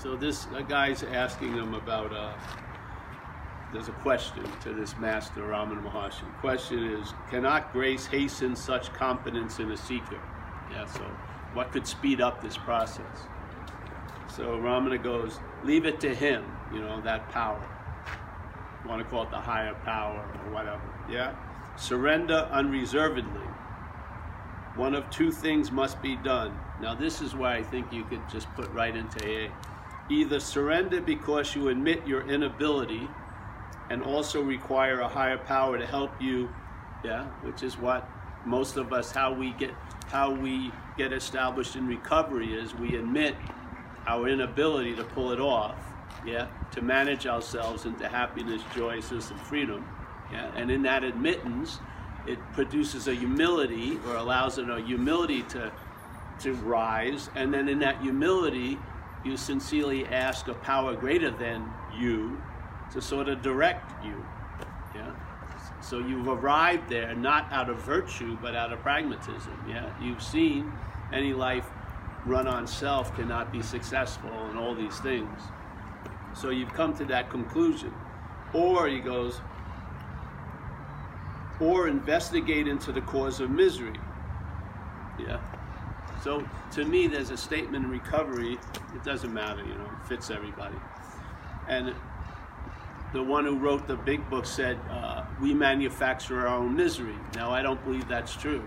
So this guy's asking him about. Uh, there's a question to this master Ramana Maharshi. The question is, cannot grace hasten such confidence in a seeker? Yeah. So, what could speed up this process? So Ramana goes, leave it to him. You know that power. You want to call it the higher power or whatever. Yeah. Surrender unreservedly. One of two things must be done. Now, this is where I think you could just put right into A. Either surrender because you admit your inability and also require a higher power to help you, yeah, which is what most of us how we get how we get established in recovery is we admit our inability to pull it off, yeah, to manage ourselves into happiness, joy, and freedom, yeah, and in that admittance, it produces a humility or allows a humility to to rise, and then in that humility, you sincerely ask a power greater than you to sort of direct you. Yeah. So you've arrived there not out of virtue but out of pragmatism. Yeah. You've seen any life run on self cannot be successful and all these things. So you've come to that conclusion. Or he goes, or investigate into the cause of misery. Yeah. So to me, there's a statement in recovery. It doesn't matter, you know, it fits everybody. And the one who wrote the big book said, uh, "We manufacture our own misery." Now, I don't believe that's true.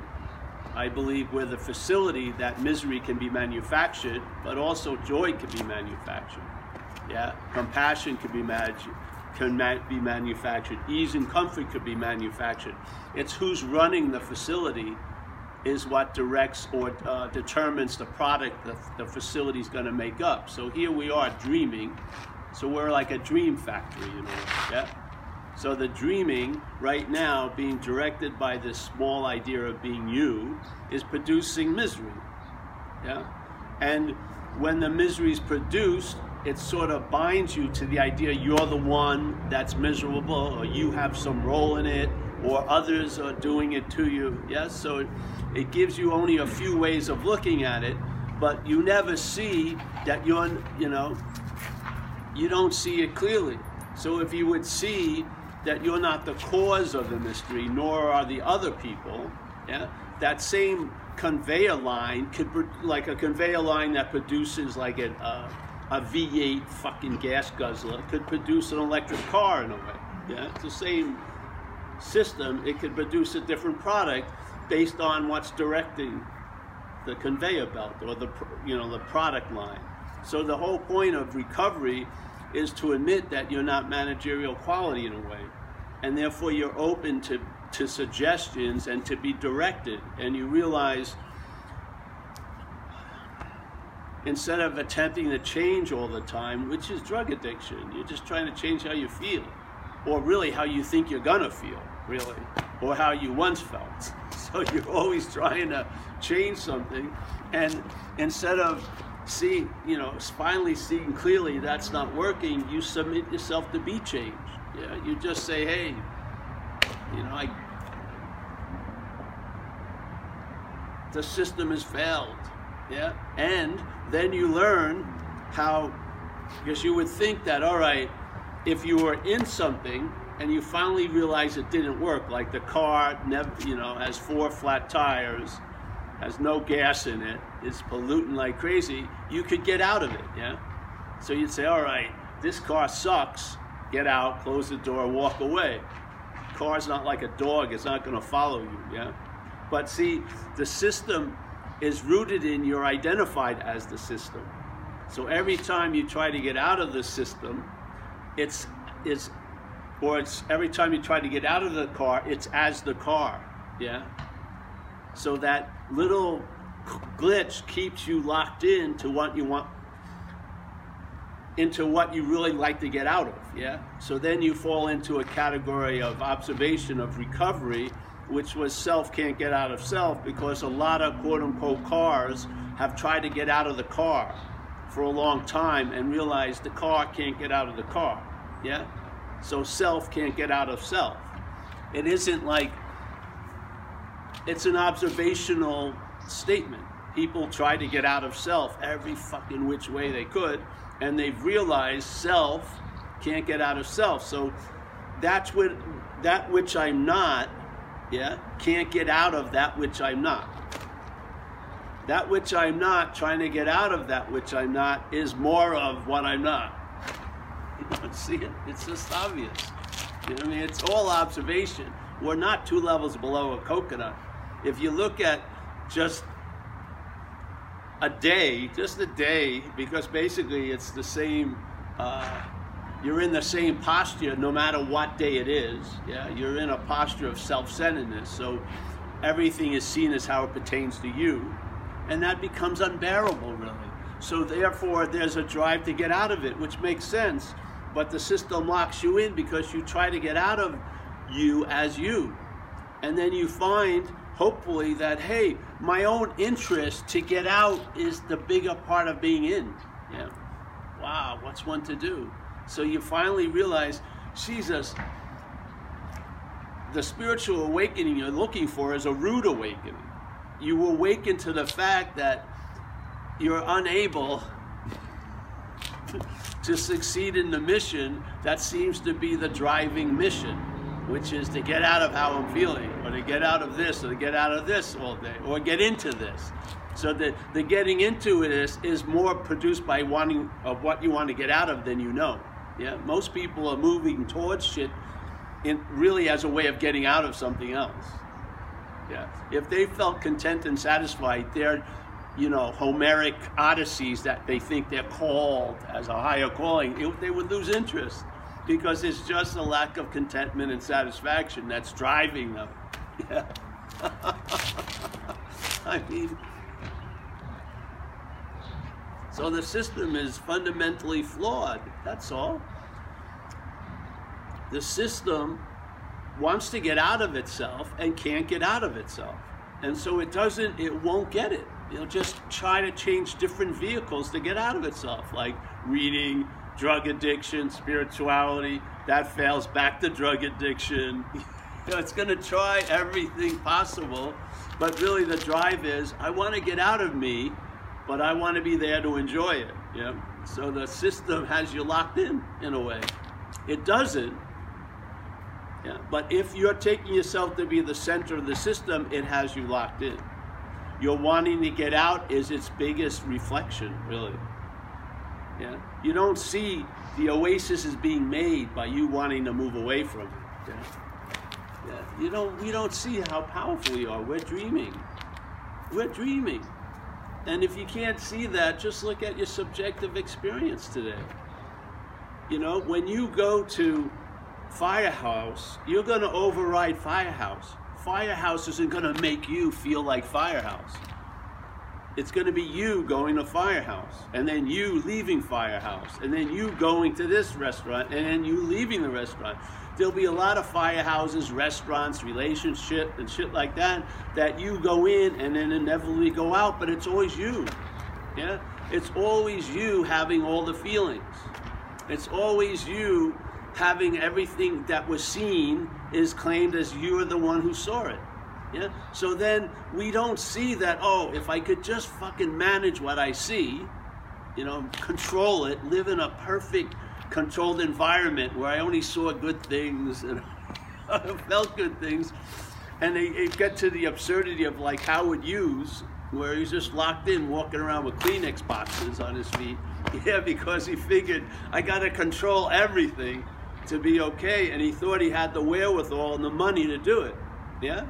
I believe we're the facility that misery can be manufactured, but also joy can be manufactured. Yeah, compassion can be managed can be manufactured. Ease and comfort could be manufactured. It's who's running the facility is what directs or uh, determines the product that the facility is going to make up. So here we are dreaming. So we're like a dream factory, you know. Yeah. So the dreaming right now, being directed by this small idea of being you, is producing misery. Yeah. And when the misery is produced, it sort of binds you to the idea you're the one that's miserable or you have some role in it or others are doing it to you. Yes, so it gives you only a few ways of looking at it, but you never see that you're, you know, you don't see it clearly. So if you would see that you're not the cause of the mystery, nor are the other people, yeah, that same conveyor line could, like a conveyor line that produces like a, uh, a V8 fucking gas guzzler could produce an electric car in a way. Yeah, it's the same system. It could produce a different product based on what's directing the conveyor belt or the you know the product line. So the whole point of recovery is to admit that you're not managerial quality in a way, and therefore you're open to to suggestions and to be directed, and you realize instead of attempting to change all the time, which is drug addiction. You're just trying to change how you feel, or really how you think you're gonna feel, really, or how you once felt. So you're always trying to change something, and instead of see, you know, finally seeing clearly that's not working, you submit yourself to be changed. Yeah, you just say, hey, you know, I. The system has failed. Yeah, and then you learn how, because you would think that, all right, if you were in something and you finally realize it didn't work, like the car never, you know, has four flat tires, has no gas in it, it, is polluting like crazy, you could get out of it, yeah? So you'd say, all right, this car sucks, get out, close the door, walk away. Car's not like a dog, it's not gonna follow you, yeah? But see, the system is rooted in you're identified as the system. So every time you try to get out of the system, it's it's or it's every time you try to get out of the car, it's as the car. Yeah. So that little glitch keeps you locked in to what you want into what you really like to get out of yeah so then you fall into a category of observation of recovery which was self can't get out of self because a lot of quote unquote cars have tried to get out of the car for a long time and realized the car can't get out of the car. Yeah? So self can't get out of self. It isn't like it's an observational statement. People try to get out of self every fucking which way they could, and they've realized self can't get out of self. So that's what that which I'm not, yeah, can't get out of that which I'm not. That which I'm not, trying to get out of that which I'm not, is more of what I'm not. You don't see it? It's just obvious. You know I mean? It's all observation. We're not two levels below a coconut. If you look at just a day, just a day, because basically it's the same. Uh, you're in the same posture no matter what day it is. Yeah, you're in a posture of self-centeredness. So everything is seen as how it pertains to you, and that becomes unbearable, really. So therefore, there's a drive to get out of it, which makes sense. But the system locks you in because you try to get out of you as you, and then you find hopefully that hey my own interest to get out is the bigger part of being in. Yeah. Wow what's one to do? So you finally realize jesus the spiritual awakening you're looking for is a rude awakening. You awaken to the fact that you're unable to succeed in the mission that seems to be the driving mission which is to get out of how I'm feeling, or to get out of this, or to get out of this all day, or get into this. So the, the getting into it is, is more produced by wanting of what you want to get out of than you know. Yeah, most people are moving towards shit in really as a way of getting out of something else. Yeah, if they felt content and satisfied, they're you know Homeric odysseys that they think they're called as a higher calling, it, they would lose interest because it's just a lack of contentment and satisfaction that's driving them. Yeah. I mean, so the system is fundamentally flawed. That's all. The system wants to get out of itself and can't get out of itself. And so it doesn't, it won't get it. It'll just try to change different vehicles to get out of itself, like reading, drug addiction, spirituality, that fails back to drug addiction. You know, it's going to try everything possible, but really the drive is I want to get out of me, but I want to be there to enjoy it. Yeah. So the system has you locked in in a way. It doesn't. Yeah. But if you're taking yourself to be the center of the system, it has you locked in. Your wanting to get out is its biggest reflection, really. Yeah. You don't see the oasis is being made by you wanting to move away from it. Yeah. yeah. You don't we don't see how powerful you are. We're dreaming. We're dreaming. And if you can't see that, just look at your subjective experience today. You know, when you go to Firehouse, you're going to override Firehouse. Firehouse isn't going to make you feel like Firehouse it's going to be you going to Firehouse, and then you leaving Firehouse, and then you going to this restaurant, and then you leaving the restaurant. There'll be a lot of firehouses, restaurants, relationship, and shit like that that you go in and then inevitably go out, but it's always you. Yeah? It's always you having all the feelings. It's always you having everything that was seen is claimed as you're the one who saw it. Yeah? So then we don't see that, oh, if I could just fucking manage what I see, you know, control it, live in a perfect controlled environment where I only saw good things and felt good things. And they, it got to the absurdity of like Howard Hughes, where he's just locked in, walking around with Kleenex boxes on his feet. Yeah, because he figured I got to control everything to be okay, and he thought he had the wherewithal and the money to do it. Yeah.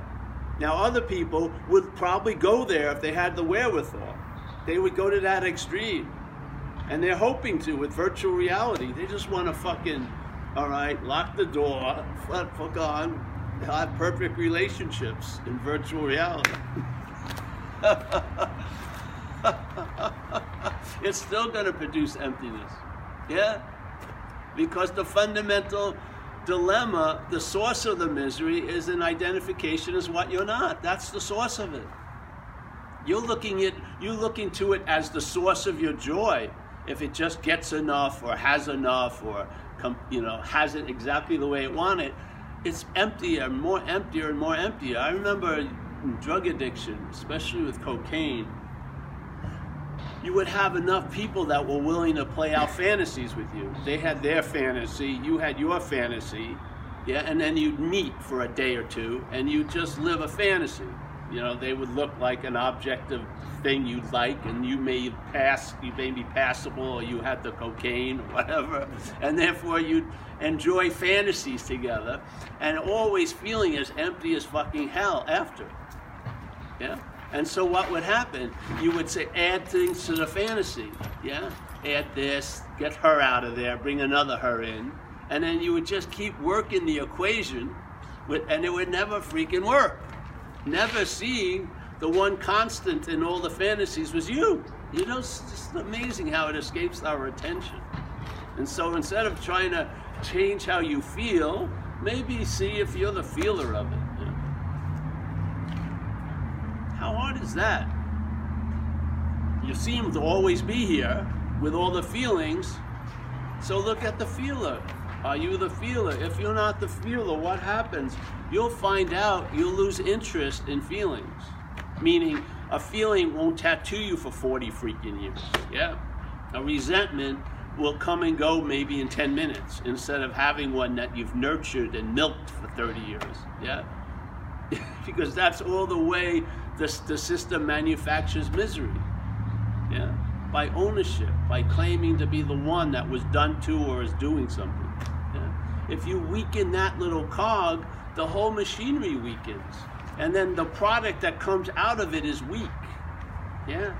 Now, other people would probably go there if they had the wherewithal. They would go to that extreme. And they're hoping to with virtual reality. They just want to fucking, all right, lock the door, fuck, fuck on, have perfect relationships in virtual reality. it's still going to produce emptiness. Yeah? Because the fundamental dilemma, the source of the misery is an identification as what you're not. That's the source of it. You're looking at you looking to it as the source of your joy. If it just gets enough or has enough or you know has it exactly the way it wanted, it's emptier, and more emptier and more emptier. I remember drug addiction, especially with cocaine. You would have enough people that were willing to play out fantasies with you. They had their fantasy, you had your fantasy, yeah, and then you'd meet for a day or two and you'd just live a fantasy. You know, they would look like an objective thing you'd like, and you may pass, you may be passable, or you had the cocaine or whatever, and therefore you'd enjoy fantasies together, and always feeling as empty as fucking hell after. Yeah. And so what would happen? You would say, add things to the fantasy. Yeah? Add this, get her out of there, bring another her in. And then you would just keep working the equation, with, and it would never freaking work. Never seeing the one constant in all the fantasies was you. You know, it's just amazing how it escapes our attention. And so instead of trying to change how you feel, maybe see if you're the feeler of it. Hard is that? You seem to always be here with all the feelings. So look at the feeler. Are you the feeler? If you're not the feeler, what happens? You'll find out you'll lose interest in feelings. Meaning, a feeling won't tattoo you for 40 freaking years. Yeah. A resentment will come and go maybe in 10 minutes instead of having one that you've nurtured and milked for 30 years. Yeah. because that's all the way the, the system manufactures misery. Yeah? By ownership, by claiming to be the one that was done to or is doing something. Yeah? If you weaken that little cog, the whole machinery weakens. And then the product that comes out of it is weak. Yeah?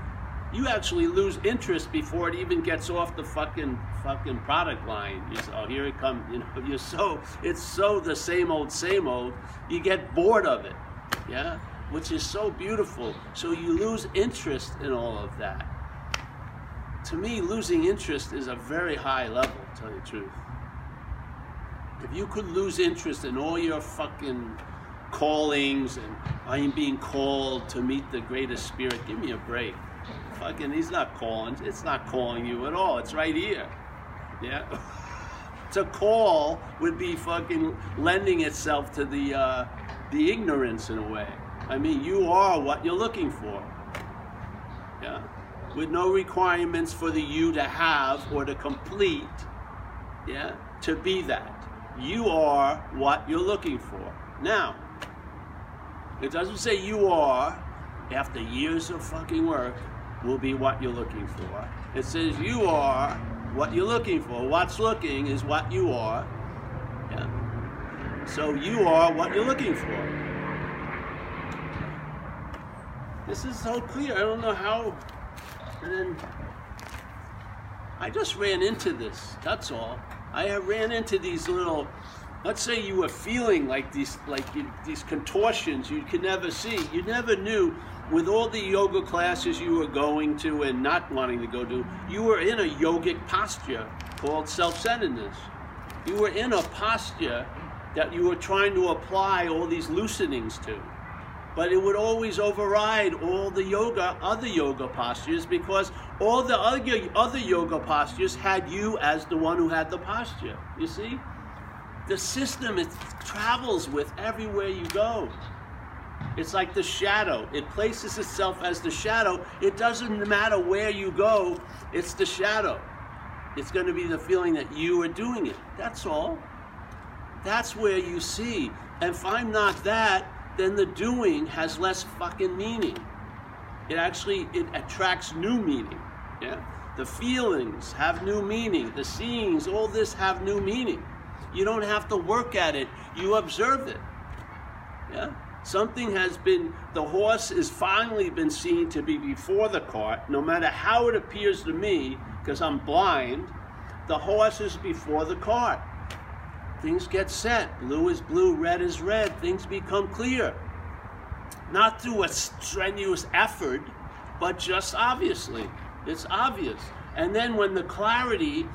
You actually lose interest before it even gets off the fucking fucking product line. You say, oh, here it comes. You know, you're so it's so the same old, same old. You get bored of it. Yeah? Which is so beautiful. So you lose interest in all of that. To me, losing interest is a very high level, to tell you the truth. If you could lose interest in all your fucking callings and I am being called to meet the greatest spirit, give me a break. Fucking, he's not calling. It's not calling you at all. It's right here. Yeah. to call would be fucking lending itself to the uh, the ignorance in a way. I mean, you are what you're looking for. Yeah? With no requirements for the you to have or to complete, yeah, to be that. You are what you're looking for. Now, it doesn't say you are, after years of fucking work, will be what you're looking for. It says you are what you're looking for. What's looking is what you are. Yeah. So you are what you're looking for. This is so clear. I don't know how. And then I just ran into this. That's all. I ran into these little. Let's say you were feeling like these, like you, these contortions you could never see. You never knew, with all the yoga classes you were going to and not wanting to go to, you were in a yogic posture called self-centeredness. You were in a posture that you were trying to apply all these loosenings to but it would always override all the yoga, other yoga postures, because all the other, other yoga postures had you as the one who had the posture. You see? The system it travels with everywhere you go. It's like the shadow. It places itself as the shadow. It doesn't matter where you go, it's the shadow. It's going to be the feeling that you are doing it. That's all. That's where you see. And if I'm not that, then the doing has less fucking meaning. It actually it attracts new meaning. Yeah? The feelings have new meaning. The seeings, all this have new meaning. You don't have to work at it. You observe it. Yeah? Something has been, the horse is finally been seen to be before the cart, no matter how it appears to me, because I'm blind, the horse is before the cart. Things get set. Blue is blue, red is red. Things become clear. Not through a strenuous effort, but just obviously. It's obvious. And then when the clarity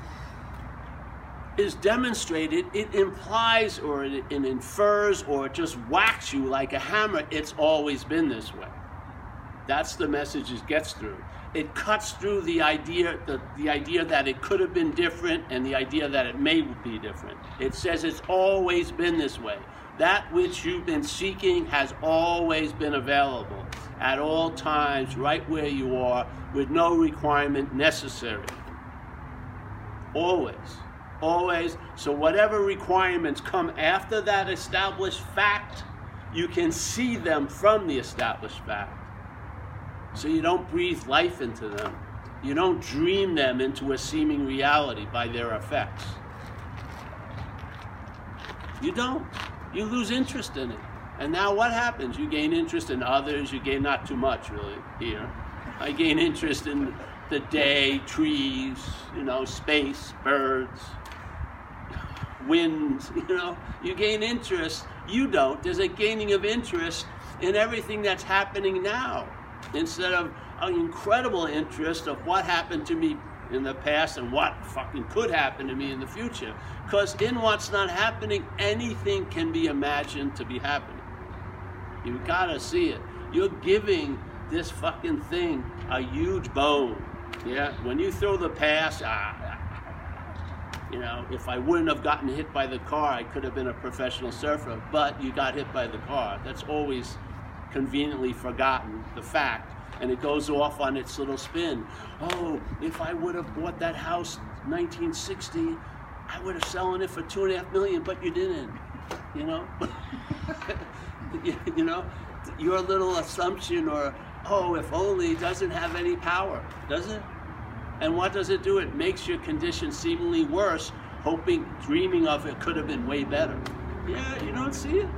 is demonstrated, it implies or it, it infers or it just whacks you like a hammer. It's always been this way. That's the message it gets through it cuts through the idea the, the idea that it could have been different and the idea that it may be different. It says it's always been this way. That which you've been seeking has always been available. at all times, right where you are, with no requirement necessary. Always. Always. So, whatever requirements come after that established fact, you can see them from the established fact. So, you don't breathe life into them. You don't dream them into a seeming reality by their effects. You don't. You lose interest in it. And now what happens? You gain interest in others. You gain not too much, really, here. I gain interest in the day, trees, you know, space, birds, winds, you know. You gain interest. You don't. There's a gaining of interest in everything that's happening now instead of an incredible interest of what happened to me in the past and what fucking could happen to me in the future. Because in what's not happening, anything can be imagined to be happening. You gotta see it. You're giving this fucking thing a huge bone. Yeah, when you throw the pass, ah, you know, if I wouldn't have gotten hit by the car, I could have been a professional surfer. But you got hit by the car. That's always conveniently forgotten the fact and it goes off on its little spin. Oh, if I would have bought that house 1960, I would have selling it for two and a half million, but you didn't. You know, you know, your little assumption or oh, if only doesn't have any power, does it? And what does it do? It makes your condition seemingly worse, hoping, dreaming of it could have been way better. Yeah, you don't see it.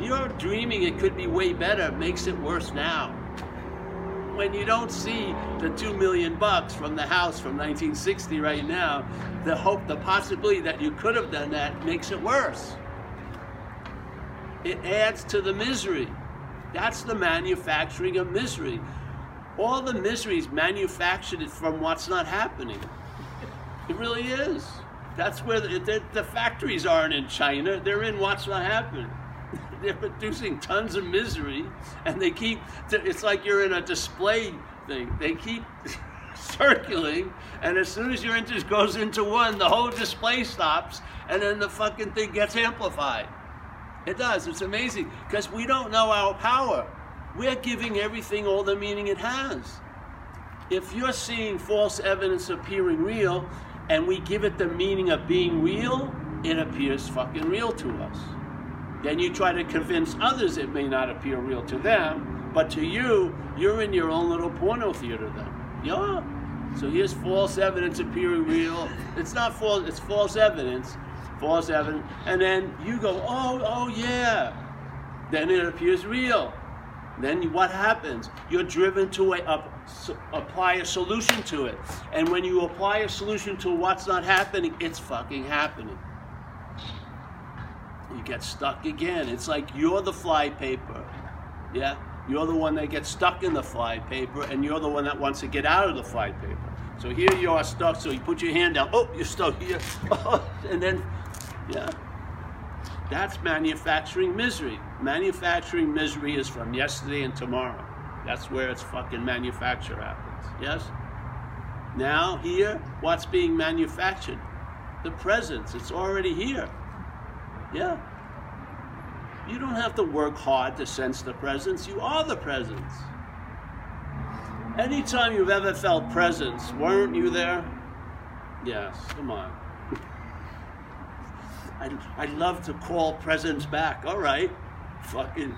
You're dreaming it could be way better, makes it worse now when you don't see the two million bucks from the house from 1960 right now, the hope, the possibility that you could have done that makes it worse. It adds to the misery. That's the manufacturing of misery. All the misery is manufactured from what's not happening. It really is. That's where the, the, the factories aren't in China, they're in what's not happening they're producing tons of misery, and they keep. It's like you're in a display thing. They keep circling, and as soon as your interest goes into one, the whole display stops, and then the fucking thing gets amplified. It does. It's amazing because we don't know our power. We're giving everything all the meaning it has. If you're seeing false evidence appearing real, and we give it the meaning of being real, it appears fucking real to us. Then you try to convince others it may not appear real to them, but to you, you're in your own little porno theater then. Yeah. So here's false evidence appearing real. It's not false, it's false evidence. False evidence. And then you go, oh, oh yeah. Then it appears real. Then what happens? You're driven to a, a, apply a solution to it. And when you apply a solution to what's not happening, it's fucking happening get stuck again. It's like you're the fly paper. Yeah? You're the one that gets stuck in the fly paper, and you're the one that wants to get out of the fly paper. So here you are stuck, so you put your hand down. Oh, you're stuck here. Oh, and then, yeah. That's manufacturing misery. Manufacturing misery is from yesterday and tomorrow. That's where its fucking manufacture happens. Yes? Now, here, what's being manufactured? The presence. It's already here. Yeah. You don't have to work hard to sense the presence. You are the presence. Anytime you've ever felt presence, weren't you there? Yes, come on. I'd, I'd love to call presence back. All right. Fucking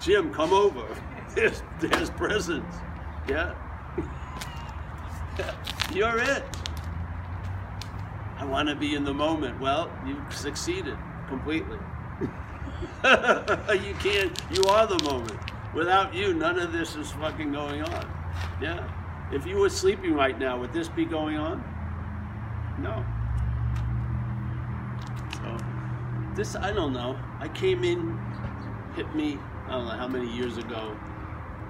Jim, come over. There's, there's presence. Yeah. You're it. I want to be in the moment. Well, you've succeeded completely. you can't, you are the moment. Without you, none of this is fucking going on. Yeah. If you were sleeping right now, would this be going on? No. So, this, I don't know. I came in, hit me, I don't know how many years ago.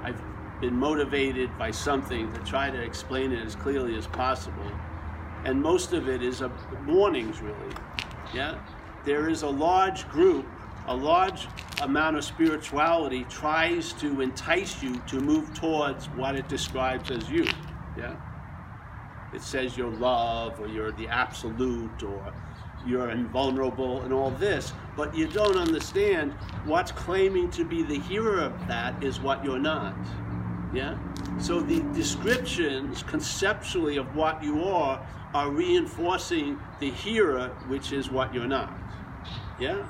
I've been motivated by something to try to explain it as clearly as possible. And most of it is a warnings, really. Yeah? there is a large group, a large amount of spirituality tries to entice you to move towards what it describes as you. Yeah? It says you're love or you're the absolute or you're invulnerable and all this, but you don't understand what's claiming to be the hearer of that is what you're not. Yeah? So the descriptions conceptually of what you are are reinforcing the hearer, which is what you're not. Yeah?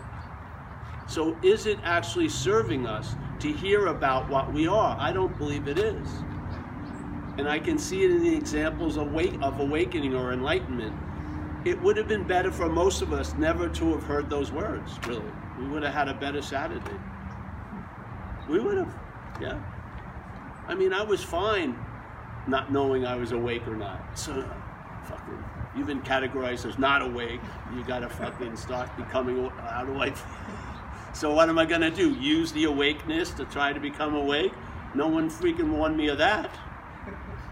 So is it actually serving us to hear about what we are? I don't believe it is. And I can see it in the examples of, wake, of awakening or enlightenment. It would have been better for most of us never to have heard those words, really. We would have had a better Saturday. We would have, yeah. I mean, I was fine not knowing I was awake or not. So, fucking, you've been categorized as not awake. You gotta fucking start becoming, how do I, so what am I gonna do? Use the awakeness to try to become awake? No one freaking warned me of that.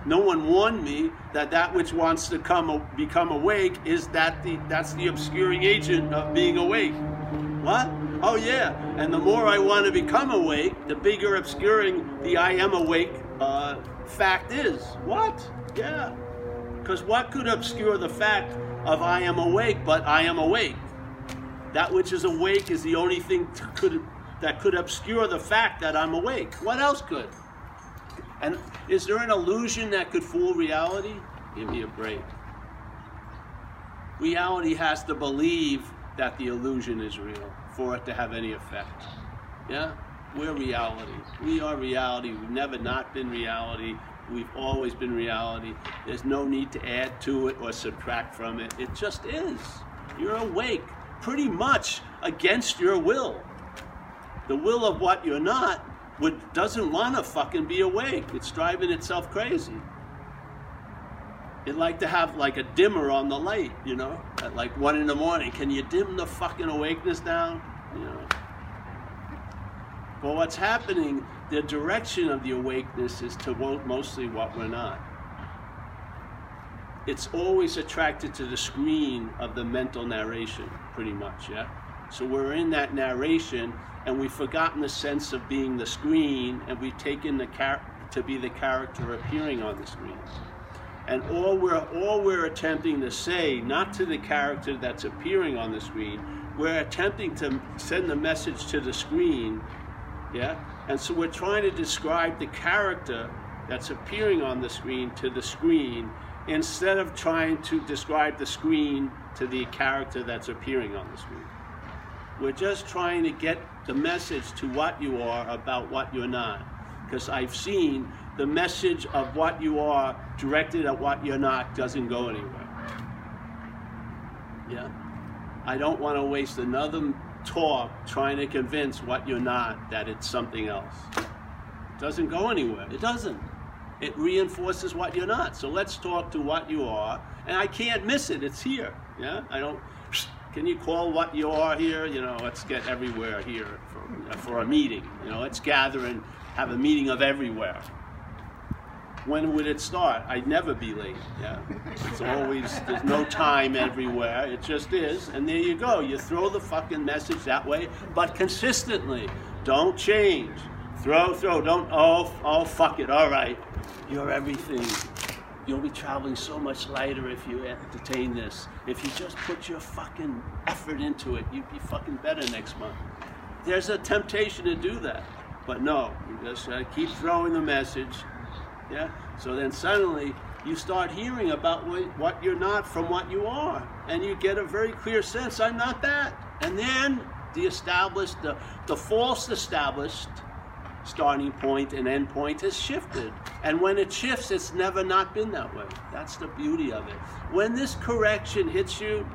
No one warned me that that which wants to come become awake is that the that's the obscuring agent of being awake. What? Oh yeah. And the more I want to become awake, the bigger obscuring the I am awake uh, fact is. What? Yeah. Because what could obscure the fact of I am awake, but I am awake? That which is awake is the only thing could, that could obscure the fact that I'm awake. What else could? And is there an illusion that could fool reality? Give me a break. Reality has to believe that the illusion is real for it to have any effect. Yeah? We're reality. We are reality. We've never not been reality. We've always been reality. There's no need to add to it or subtract from it. It just is. You're awake pretty much against your will. The will of what you're not would, doesn't want to fucking be awake. It's driving itself crazy. It'd like to have like a dimmer on the light, you know, at like one in the morning. Can you dim the fucking awakeness down? You know. But what's happening, the direction of the awakeness is to mostly what we're not. It's always attracted to the screen of the mental narration, pretty much, yeah? So we're in that narration and we've forgotten the sense of being the screen and we've taken the char- to be the character appearing on the screen. And all we're all we're attempting to say, not to the character that's appearing on the screen, we're attempting to send the message to the screen, yeah. And so we're trying to describe the character that's appearing on the screen to the screen instead of trying to describe the screen to the character that's appearing on the screen. We're just trying to get the message to what you are about what you're not. Because I've seen the message of what you are directed at what you're not doesn't go anywhere. Yeah? I don't want to waste another talk trying to convince what you're not that it's something else. It doesn't go anywhere. It doesn't. It reinforces what you're not. So let's talk to what you are. And I can't miss it. It's here. Yeah? I don't can you call what you are here? You know, let's get everywhere here for, uh, for a meeting. You know, let's gather and have a meeting of everywhere. When would it start? I'd never be late. Yeah, it's always there's no time everywhere. It just is, and there you go. You throw the fucking message that way, but consistently. Don't change. Throw, throw. Don't. Oh, oh, fuck it. All right, you're everything. You'll be traveling so much lighter if you entertain this. If you just put your fucking effort into it, you'd be fucking better next month. There's a temptation to do that. But no, you just uh, keep throwing the message. Yeah? So then suddenly you start hearing about what you're not from what you are. And you get a very clear sense I'm not that. And then the established, the, the false established starting point and end point has shifted. And when it shifts, it's never not been that way. That's the beauty of it. When this correction hits you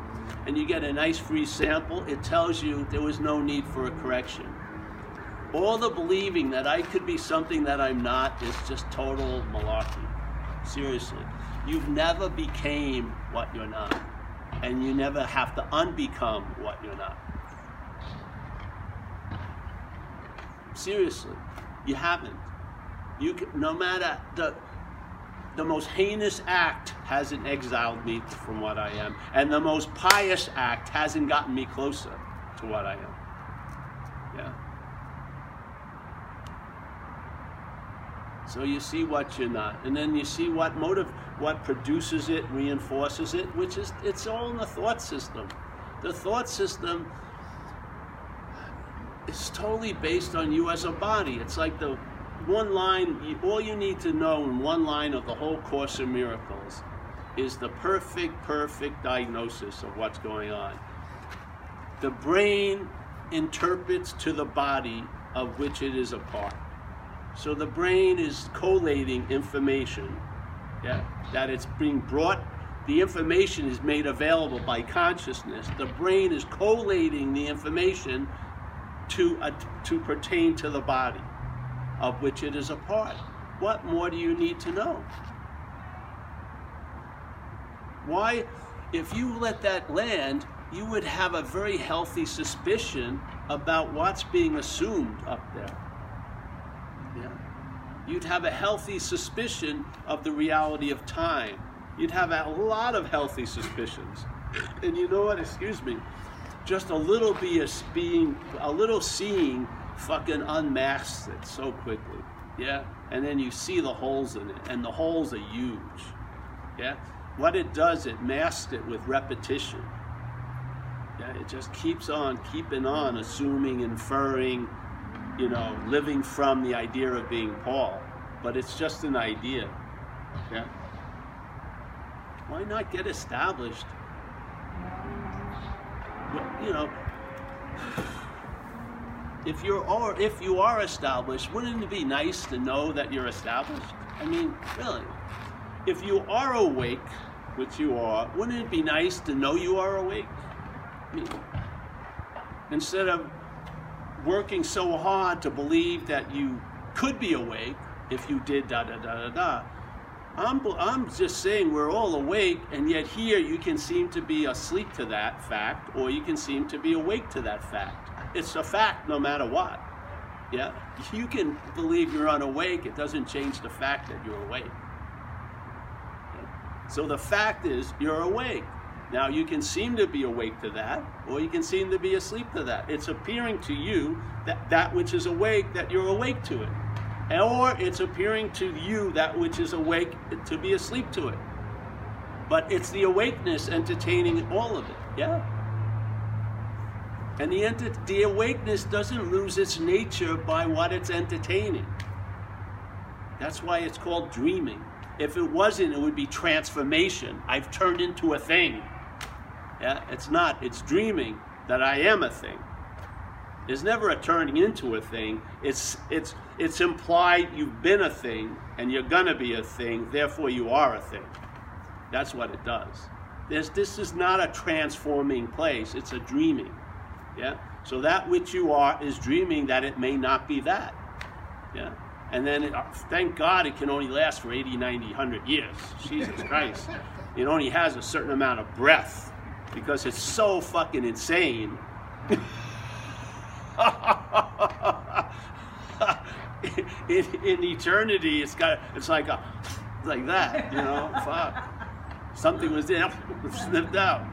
and you get a nice free sample, it tells you there was no need for a correction. All the believing that I could be something that I'm not is just total malarkey. Seriously. You've never became what you're not. And you never have to unbecome what you're not. Seriously. You haven't. You can, no matter the the most heinous act hasn't exiled me from what I am, and the most pious act hasn't gotten me closer to what I am. Yeah. So you see what you're not, and then you see what motive, what produces it, reinforces it, which is it's all in the thought system. The thought system is totally based on you as a body. It's like the one line, all you need to know in one line of the whole Course in Miracles is the perfect, perfect diagnosis of what's going on. The brain interprets to the body of which it is a part. So the brain is collating information, yeah, that it's being brought, the information is made available by consciousness. The brain is collating the information to, uh, to pertain to the body of which it is a part. What more do you need to know? Why, if you let that land, you would have a very healthy suspicion about what's being assumed up there. Yeah. You'd have a healthy suspicion of the reality of time. You'd have a lot of healthy suspicions. And you know what? Excuse me. Just a little be a, being, a little seeing, fucking unmasks it so quickly. Yeah. And then you see the holes in it, and the holes are huge. Yeah. What it does, it masks it with repetition. Yeah, it just keeps on keeping on, assuming, inferring, you know, living from the idea of being Paul. But it's just an idea. Yeah. Why not get established? You know, if you're or if you are established, wouldn't it be nice to know that you're established? I mean, really. If you are awake, which you are, wouldn't it be nice to know you are awake? I mean, Instead of working so hard to believe that you could be awake if you did da da da da da. I'm, I'm just saying we're all awake, and yet here you can seem to be asleep to that fact, or you can seem to be awake to that fact. It's a fact no matter what. Yeah? You can believe you're unawake, it doesn't change the fact that you're awake. So the fact is, you're awake. Now, you can seem to be awake to that, or you can seem to be asleep to that. It's appearing to you that that which is awake, that you're awake to it. Or it's appearing to you that which is awake to be asleep to it. But it's the awakeness entertaining all of it, yeah? And the, ent- the awakeness doesn't lose its nature by what it's entertaining. That's why it's called dreaming. If it wasn't, it would be transformation. I've turned into a thing. Yeah, it's not. It's dreaming that I am a thing. There's never a turning into a thing. It's it's it's implied you've been a thing and you're gonna be a thing. Therefore, you are a thing. That's what it does. There's, this is not a transforming place. It's a dreaming. Yeah. So that which you are is dreaming that it may not be that. Yeah. And then, it, thank God, it can only last for 80, 90, 100 years. Jesus Christ. It only has a certain amount of breath because it's so fucking insane. in, in, eternity, it's got it's like a like that, you know. Fuck, something was there, snipped out.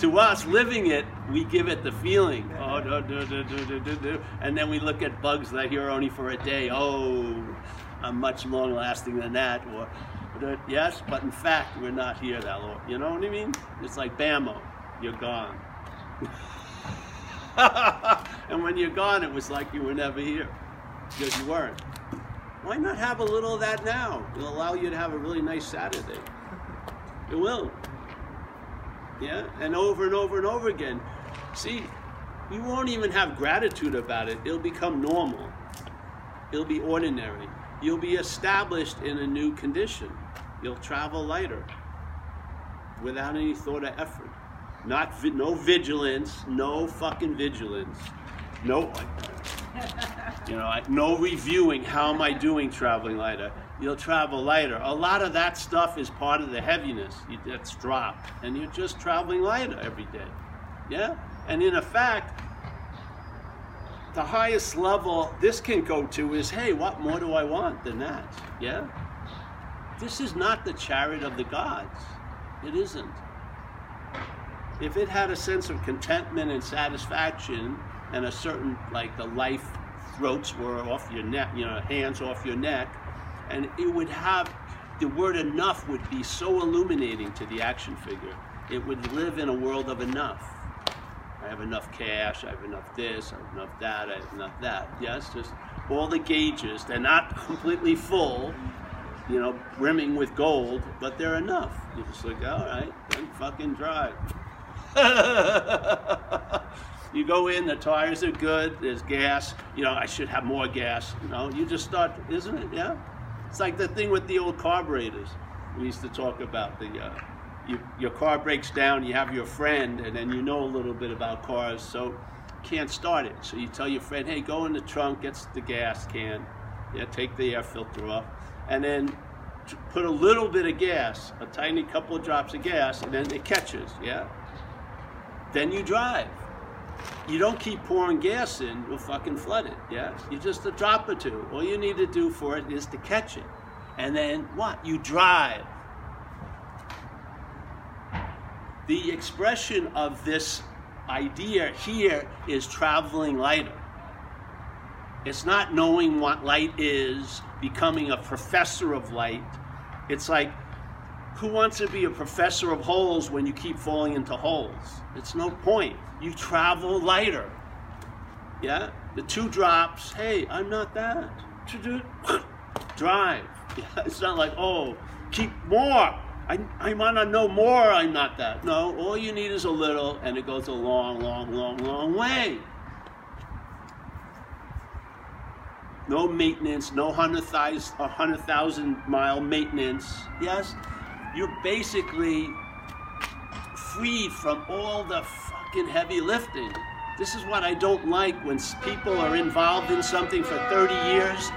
To us, living it, we give it the feeling. Oh, do, do, do, do, do, do, and then we look at bugs that are here only for a day. Oh, I'm much longer lasting than that. Or, yes, but in fact, we're not here that long. You know what I mean? It's like Bammo you're gone. and when you're gone, it was like you were never here because you weren't. Why not have a little of that now? It'll allow you to have a really nice Saturday. It will. Yeah, and over and over and over again. See, you won't even have gratitude about it. It'll become normal. It'll be ordinary. You'll be established in a new condition. You'll travel lighter without any thought of effort. Not no vigilance, no fucking vigilance, no, you know, no reviewing. How am I doing traveling lighter? You'll travel lighter. A lot of that stuff is part of the heaviness that's dropped, and you're just traveling lighter every day. Yeah, and in effect, the highest level this can go to is, hey, what more do I want than that? Yeah. This is not the chariot of the gods. It isn't if it had a sense of contentment and satisfaction and a certain like the life throats were off your neck you know hands off your neck and it would have the word enough would be so illuminating to the action figure it would live in a world of enough I have enough cash, I have enough this, I have enough that, I have enough that. Yes, just all the gauges. They're not completely full, you know, brimming with gold, but they're enough. You're just like, all right, then fucking drive. you go in, the tires are good, there's gas, you know, I should have more gas. You know, you just start, isn't it? Yeah? It's like the thing with the old carburetors we used to talk about. The uh, you, your car breaks down, you have your friend, and then you know a little bit about cars, so can't start it. So you tell your friend, hey, go in the trunk, get the gas can, yeah, take the air filter off, and then put a little bit of gas, a tiny couple of drops of gas, and then it catches, yeah? Then you drive. You don't keep pouring gas in, you'll fucking flood it, yeah? You just a drop or two. All you need to do for it is to catch it. And then what? You drive. The expression of this idea here is traveling lighter. It's not knowing what light is, becoming a professor of light. It's like, who wants to be a professor of holes when you keep falling into holes? It's no point. You travel lighter. Yeah? The two drops, hey, I'm not that. Drive. Yeah, it's not like, oh, keep more. I, I want to know more. I'm not that. No, all you need is a little, and it goes a long, long, long, long way. No maintenance, no 100,000 mile maintenance. Yes, you're basically freed from all the fucking heavy lifting. This is what I don't like when people are involved in something for 30 years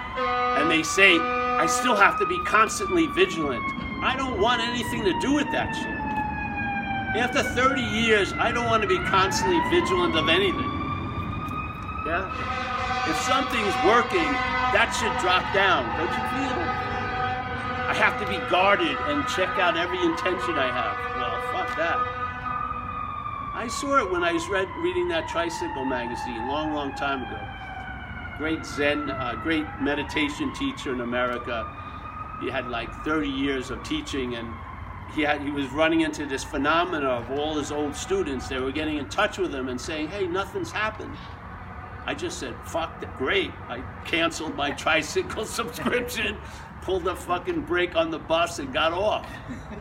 and they say, I still have to be constantly vigilant. I don't want anything to do with that shit. After 30 years, I don't want to be constantly vigilant of anything. Yeah? If something's working, that should drop down. Don't you feel? I have to be guarded and check out every intention I have. Well, fuck that. I saw it when I was read, reading that tricycle magazine long, long time ago. Great Zen, uh, great meditation teacher in America he had like 30 years of teaching and he, had, he was running into this phenomena of all his old students. They were getting in touch with him and saying, hey, nothing's happened. I just said, fuck that, great. I canceled my tricycle subscription, pulled the fucking brake on the bus and got off.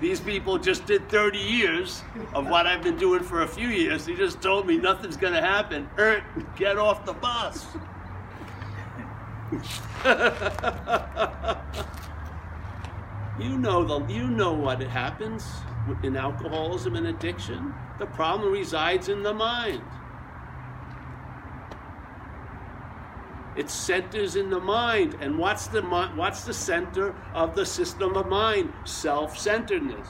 These people just did 30 years of what I've been doing for a few years. They just told me nothing's gonna happen. Er, get off the bus. You know the you know what happens in alcoholism and addiction. The problem resides in the mind. It centers in the mind, and what's the what's the center of the system of mind? Self-centeredness.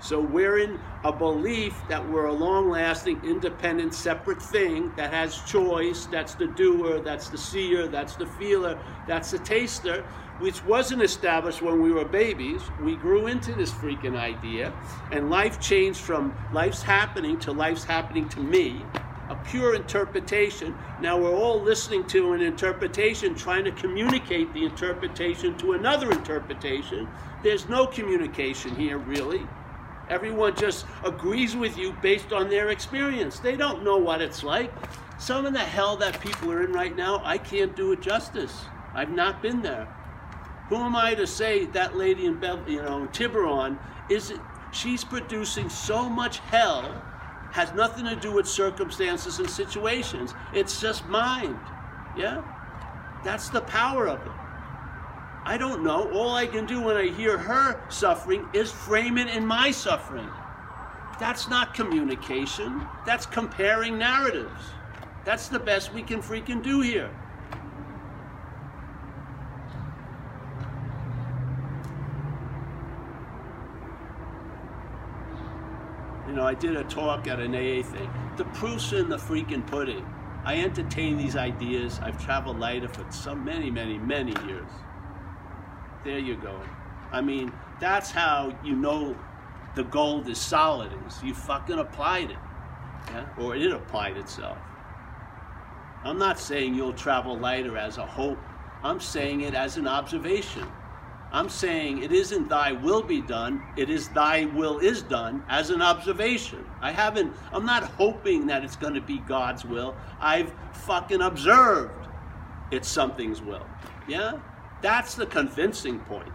So we're in a belief that we're a long-lasting, independent, separate thing that has choice. That's the doer. That's the seer. That's the feeler. That's the taster which wasn't established when we were babies. We grew into this freaking idea, and life changed from life's happening to life's happening to me, a pure interpretation. Now we're all listening to an interpretation, trying to communicate the interpretation to another interpretation. There's no communication here, really. Everyone just agrees with you based on their experience. They don't know what it's like. Some of the hell that people are in right now, I can't do it justice. I've not been there. Who am I to say that lady in Bev, you know Tiburon is she's producing so much hell has nothing to do with circumstances and situations. It's just mind. Yeah? That's the power of it. I don't know. All I can do when I hear her suffering is frame it in my suffering. That's not communication. That's comparing narratives. That's the best we can freaking do here. You know, I did a talk at an AA thing. The proof's in the freaking pudding. I entertain these ideas. I've traveled lighter for so many, many, many years. There you go. I mean, that's how you know the gold is solid. Is you fucking applied it, yeah? or it applied itself. I'm not saying you'll travel lighter as a hope. I'm saying it as an observation. I'm saying it isn't thy will be done, it is thy will is done as an observation. I haven't, I'm not hoping that it's going to be God's will. I've fucking observed it's something's will. Yeah? That's the convincing point.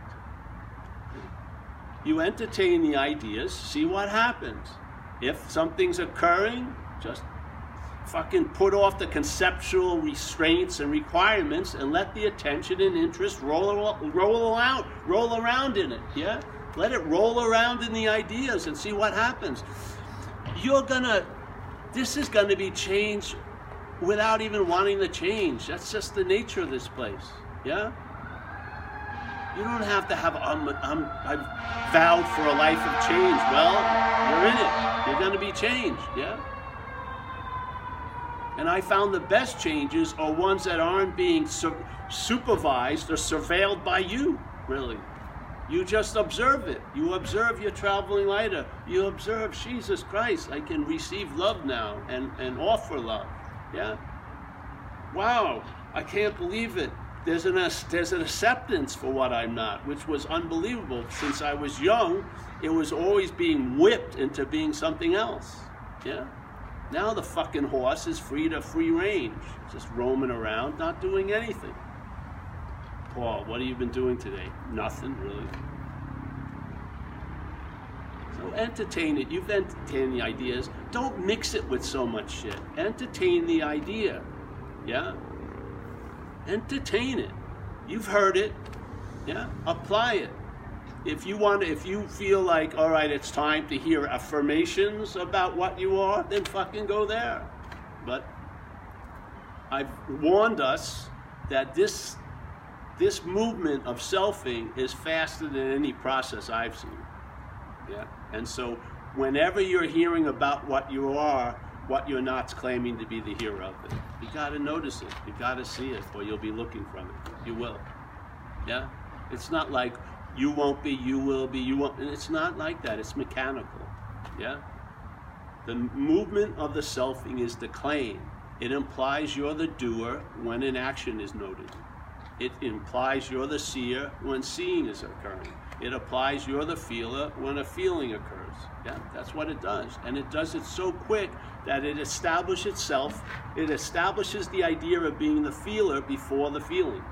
You entertain the ideas, see what happens. If something's occurring, just fucking put off the conceptual restraints and requirements and let the attention and interest roll roll around roll around in it yeah? Let it roll around in the ideas and see what happens. You're gonna this is gonna be changed without even wanting to change. That's just the nature of this place yeah? You don't have to have um, um, I've vowed for a life of change. Well you're in it. You're gonna be changed yeah and I found the best changes are ones that aren't being su- supervised or surveilled by you, really. You just observe it. You observe your traveling lighter. You observe Jesus Christ. I can receive love now and, and offer love. Yeah? Wow, I can't believe it. There's an, there's an acceptance for what I'm not, which was unbelievable. Since I was young, it was always being whipped into being something else. Yeah? Now the fucking horse is free to free range, just roaming around, not doing anything. Paul, what have you been doing today? Nothing, really. So entertain it. You've entertained the ideas. Don't mix it with so much shit. Entertain the idea. Yeah? Entertain it. You've heard it. Yeah? Apply it if you want if you feel like all right it's time to hear affirmations about what you are then fucking go there. But i've warned us that this this movement of selfing is faster than any process i've seen. Yeah? And so whenever you're hearing about what you are what you're not's claiming to be the hero of it you got to notice it. You got to see it or you'll be looking from it. You will. Yeah? It's not like you won't be, you will be, you won't. And it's not like that. It's mechanical. Yeah? The movement of the selfing is the claim. It implies you're the doer when an action is noted. It implies you're the seer when seeing is occurring. It applies you're the feeler when a feeling occurs. Yeah, that's what it does. And it does it so quick that it establishes itself, it establishes the idea of being the feeler before the feeling,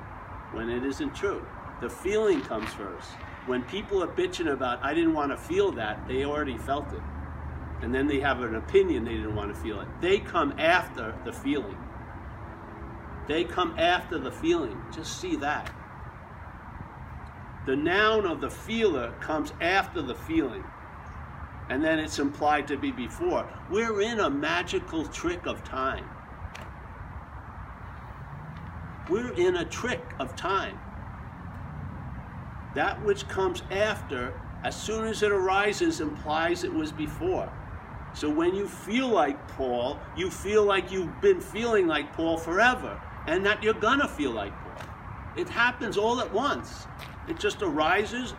when it isn't true. The feeling comes first. When people are bitching about, I didn't want to feel that, they already felt it. And then they have an opinion they didn't want to feel it. They come after the feeling. They come after the feeling. Just see that. The noun of the feeler comes after the feeling. And then it's implied to be before. We're in a magical trick of time. We're in a trick of time. That which comes after, as soon as it arises, implies it was before. So when you feel like Paul, you feel like you've been feeling like Paul forever, and that you're gonna feel like Paul. It happens all at once. It just arises,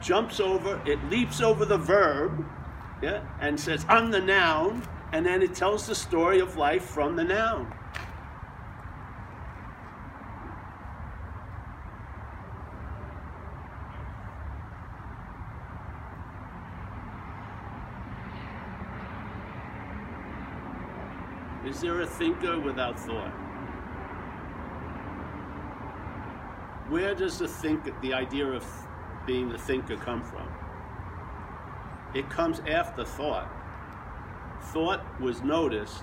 jumps over, it leaps over the verb, yeah, and says, I'm the noun, and then it tells the story of life from the noun. Is there a thinker without thought? Where does the think the idea of being the thinker come from? It comes after thought. Thought was noticed,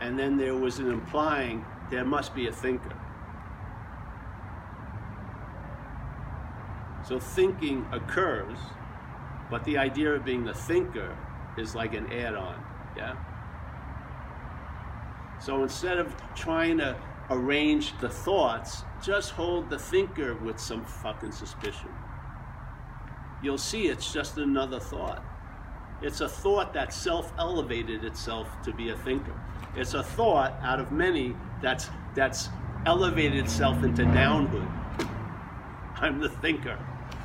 and then there was an implying there must be a thinker. So thinking occurs, but the idea of being the thinker is like an add-on, yeah? So instead of trying to arrange the thoughts, just hold the thinker with some fucking suspicion. You'll see it's just another thought. It's a thought that self elevated itself to be a thinker. It's a thought out of many that's, that's elevated itself into downhood. I'm the thinker.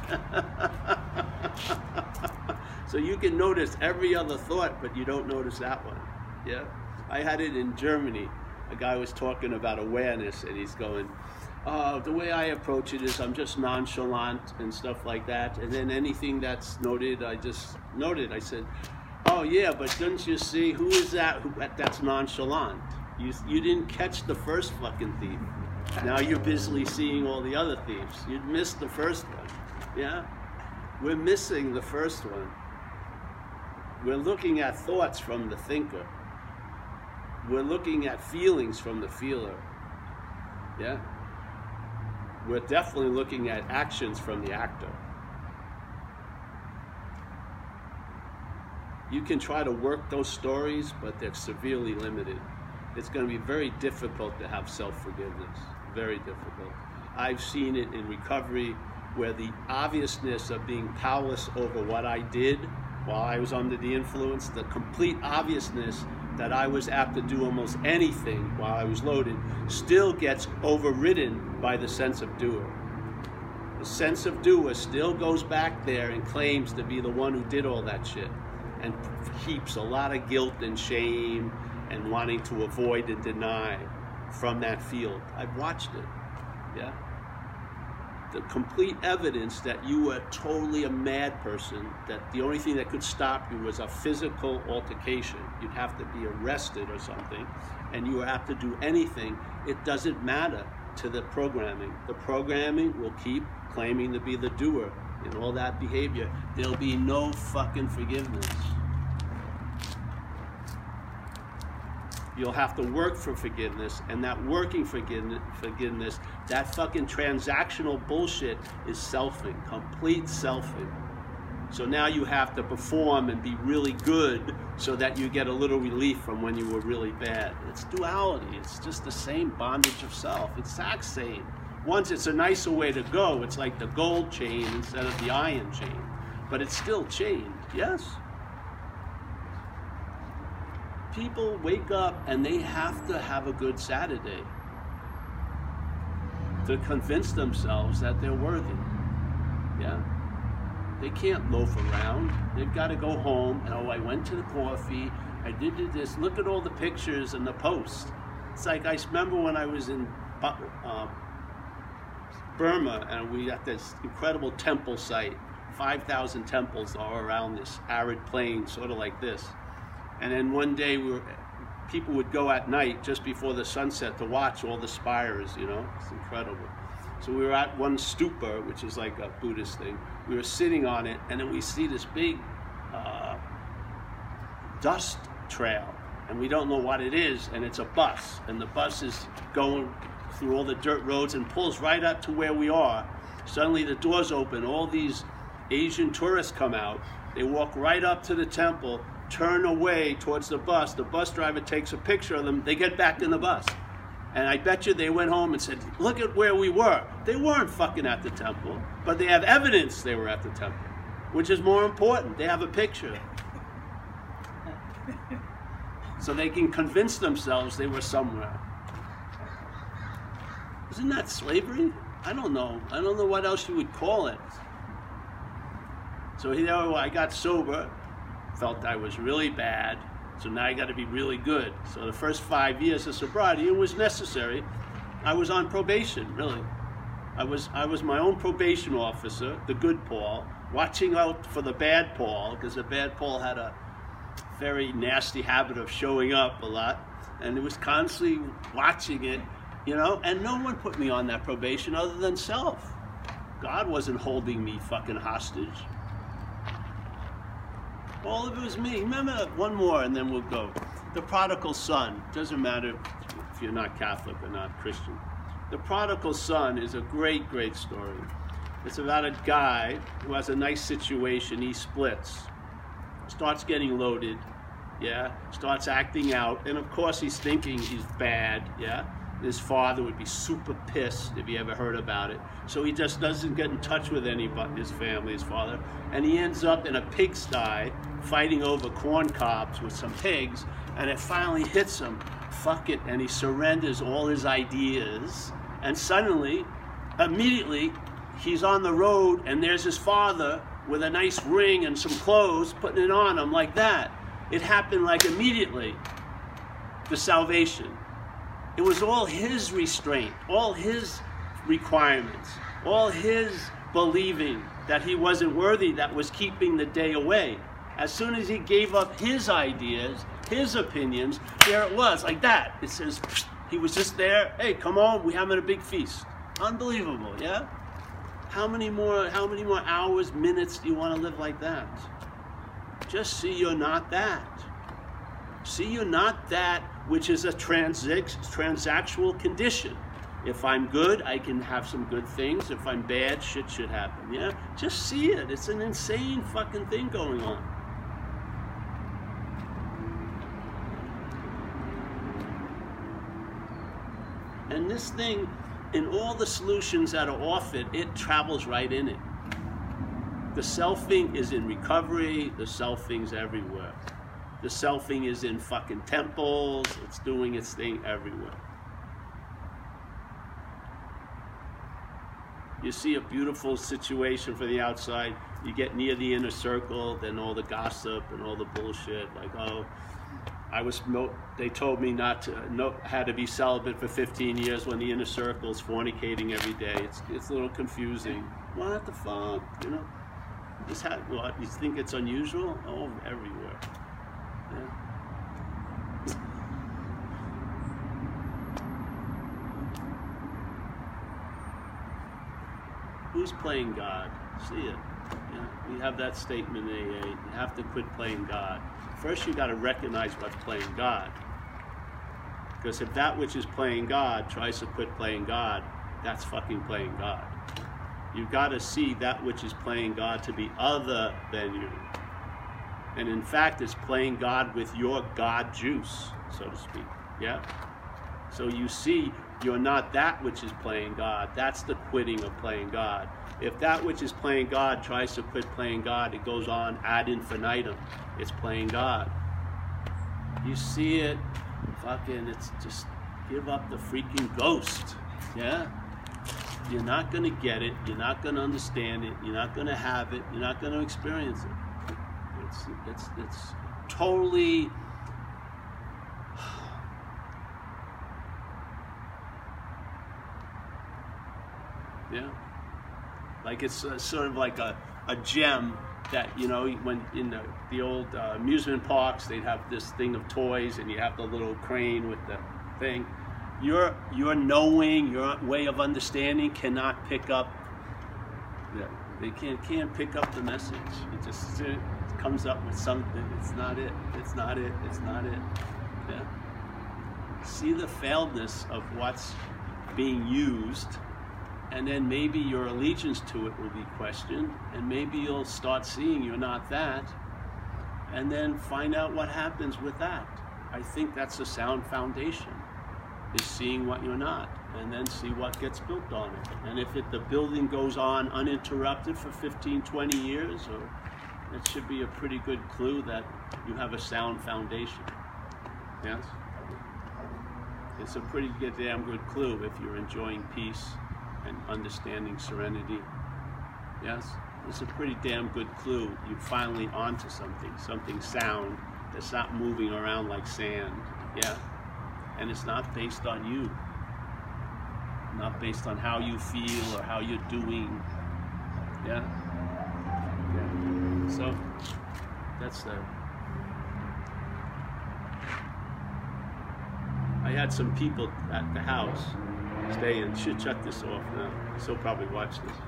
so you can notice every other thought, but you don't notice that one. Yeah? I had it in Germany. A guy was talking about awareness, and he's going, Uh, the way I approach it is I'm just nonchalant and stuff like that. And then anything that's noted, I just noted. I said, oh yeah, but didn't you see who is that who, that's nonchalant? You, you didn't catch the first fucking thief. Now you're busily seeing all the other thieves. You missed the first one. Yeah? We're missing the first one. We're looking at thoughts from the thinker. We're looking at feelings from the feeler. Yeah? we're definitely looking at actions from the actor. You can try to work those stories, but they're severely limited. It's going to be very difficult to have self forgiveness. Very difficult. I've seen it in recovery where the obviousness of being powerless over what I did while I was under the influence, the complete obviousness that I was apt to do almost anything while I was loaded still gets overridden by the sense of doer. The sense of doer still goes back there and claims to be the one who did all that shit and heaps a lot of guilt and shame and wanting to avoid and deny from that field. I've watched it. Yeah the complete evidence that you were totally a mad person, that the only thing that could stop you was a physical altercation. You'd have to be arrested or something, and you have to do anything. It doesn't matter to the programming. The programming will keep claiming to be the doer in all that behavior. There'll be no fucking forgiveness. You'll have to work for forgiveness, and that working forgiveness, that fucking transactional bullshit is selfing, complete selfing. So now you have to perform and be really good so that you get a little relief from when you were really bad. It's duality. It's just the same bondage of self. It's exact same. Once it's a nicer way to go, it's like the gold chain instead of the iron chain. But it's still chained, yes? People wake up and they have to have a good Saturday to convince themselves that they're worthy. Yeah? They can't loaf around. They've got to go home and, oh, I went to the coffee, I did this. Look at all the pictures and the posts. It's like I remember when I was in uh, Burma and we got this incredible temple site, 5,000 temples all around this arid plain, sort of like this. And then one day we were, people would go at night just before the sunset to watch all the spires, you know? It's incredible. So we were at one stupa, which is like a Buddhist thing. We were sitting on it, and then we see this big uh, dust trail, and we don't know what it is, and it's a bus, and the bus is going through all the dirt roads and pulls right up to where we are. Suddenly the doors open, all these Asian tourists come out. They walk right up to the temple, turn away towards the bus. The bus driver takes a picture of them. They get back in the bus. And I bet you they went home and said, Look at where we were. They weren't fucking at the temple, but they have evidence they were at the temple, which is more important. They have a picture. so they can convince themselves they were somewhere. Isn't that slavery? I don't know. I don't know what else you would call it. So here I got sober felt I was really bad, so now I got to be really good. So the first five years of sobriety, it was necessary. I was on probation, really. I was I was my own probation officer, the good Paul, watching out for the bad Paul because the bad Paul had a very nasty habit of showing up a lot, and it was constantly watching it, you know. And no one put me on that probation other than self. God wasn't holding me fucking hostage. All of it was me. Remember one more and then we'll go. The prodigal son. Doesn't matter if you're not Catholic or not Christian. The prodigal son is a great, great story. It's about a guy who has a nice situation. He splits, starts getting loaded, yeah, starts acting out, and of course he's thinking he's bad, yeah. His father would be super pissed if he ever heard about it. So he just doesn't get in touch with anybody, his family, his father. And he ends up in a pigsty fighting over corn cobs with some pigs. And it finally hits him. Fuck it. And he surrenders all his ideas. And suddenly, immediately, he's on the road and there's his father with a nice ring and some clothes putting it on him like that. It happened like immediately. The salvation. It was all his restraint, all his requirements, all his believing that he wasn't worthy that was keeping the day away. As soon as he gave up his ideas, his opinions, there it was, like that. It says, he was just there. Hey, come on, we're having a big feast. Unbelievable, yeah? How many more, how many more hours, minutes do you want to live like that? Just see you're not that. See you're not that which is a transac- transactional condition. If I'm good, I can have some good things. If I'm bad, shit should happen. Yeah? Just see it. It's an insane fucking thing going on. And this thing, in all the solutions that are offered, it travels right in it. The selfing is in recovery, the selfing's everywhere. The selfing is in fucking temples, it's doing its thing everywhere. You see a beautiful situation from the outside, you get near the inner circle, then all the gossip and all the bullshit, like, oh, I was they told me not to no, had to be celibate for 15 years when the inner circle is fornicating every day. It's it's a little confusing. What the fuck, you know? This had what? You think it's unusual? Oh, everywhere. Yeah. Playing God? See it. Yeah. We have that statement in AA. You have to quit playing God. First, you got to recognize what's playing God. Because if that which is playing God tries to quit playing God, that's fucking playing God. You've got to see that which is playing God to be other than you. And in fact, it's playing God with your God juice, so to speak. Yeah? So you see, you're not that which is playing God. That's the quitting of playing God. If that which is playing God tries to quit playing God, it goes on ad infinitum. It's playing God. You see it, fucking, it's just give up the freaking ghost. Yeah? You're not going to get it. You're not going to understand it. You're not going to have it. You're not going to experience it. It's, it's, it's totally. Yeah. Like it's a, sort of like a, a gem that, you know, when in the, the old uh, amusement parks, they'd have this thing of toys and you have the little crane with the thing your your knowing, your way of understanding cannot pick up. Yeah, they can't can't pick up the message. It just it comes up with something. It's not it. It's not it. It's not it. Yeah. See the failedness of what's being used, and then maybe your allegiance to it will be questioned, and maybe you'll start seeing you're not that, and then find out what happens with that. I think that's a sound foundation is seeing what you're not and then see what gets built on it. And if it, the building goes on uninterrupted for 15, 20 years, or it should be a pretty good clue that you have a sound foundation. Yes? It's a pretty good, damn good clue if you're enjoying peace and understanding serenity. Yes? It's a pretty damn good clue. You're finally onto something, something sound that's not moving around like sand. Yeah? and it's not based on you not based on how you feel or how you're doing yeah yeah so that's the I had some people at the house staying should shut this off now. So probably watch this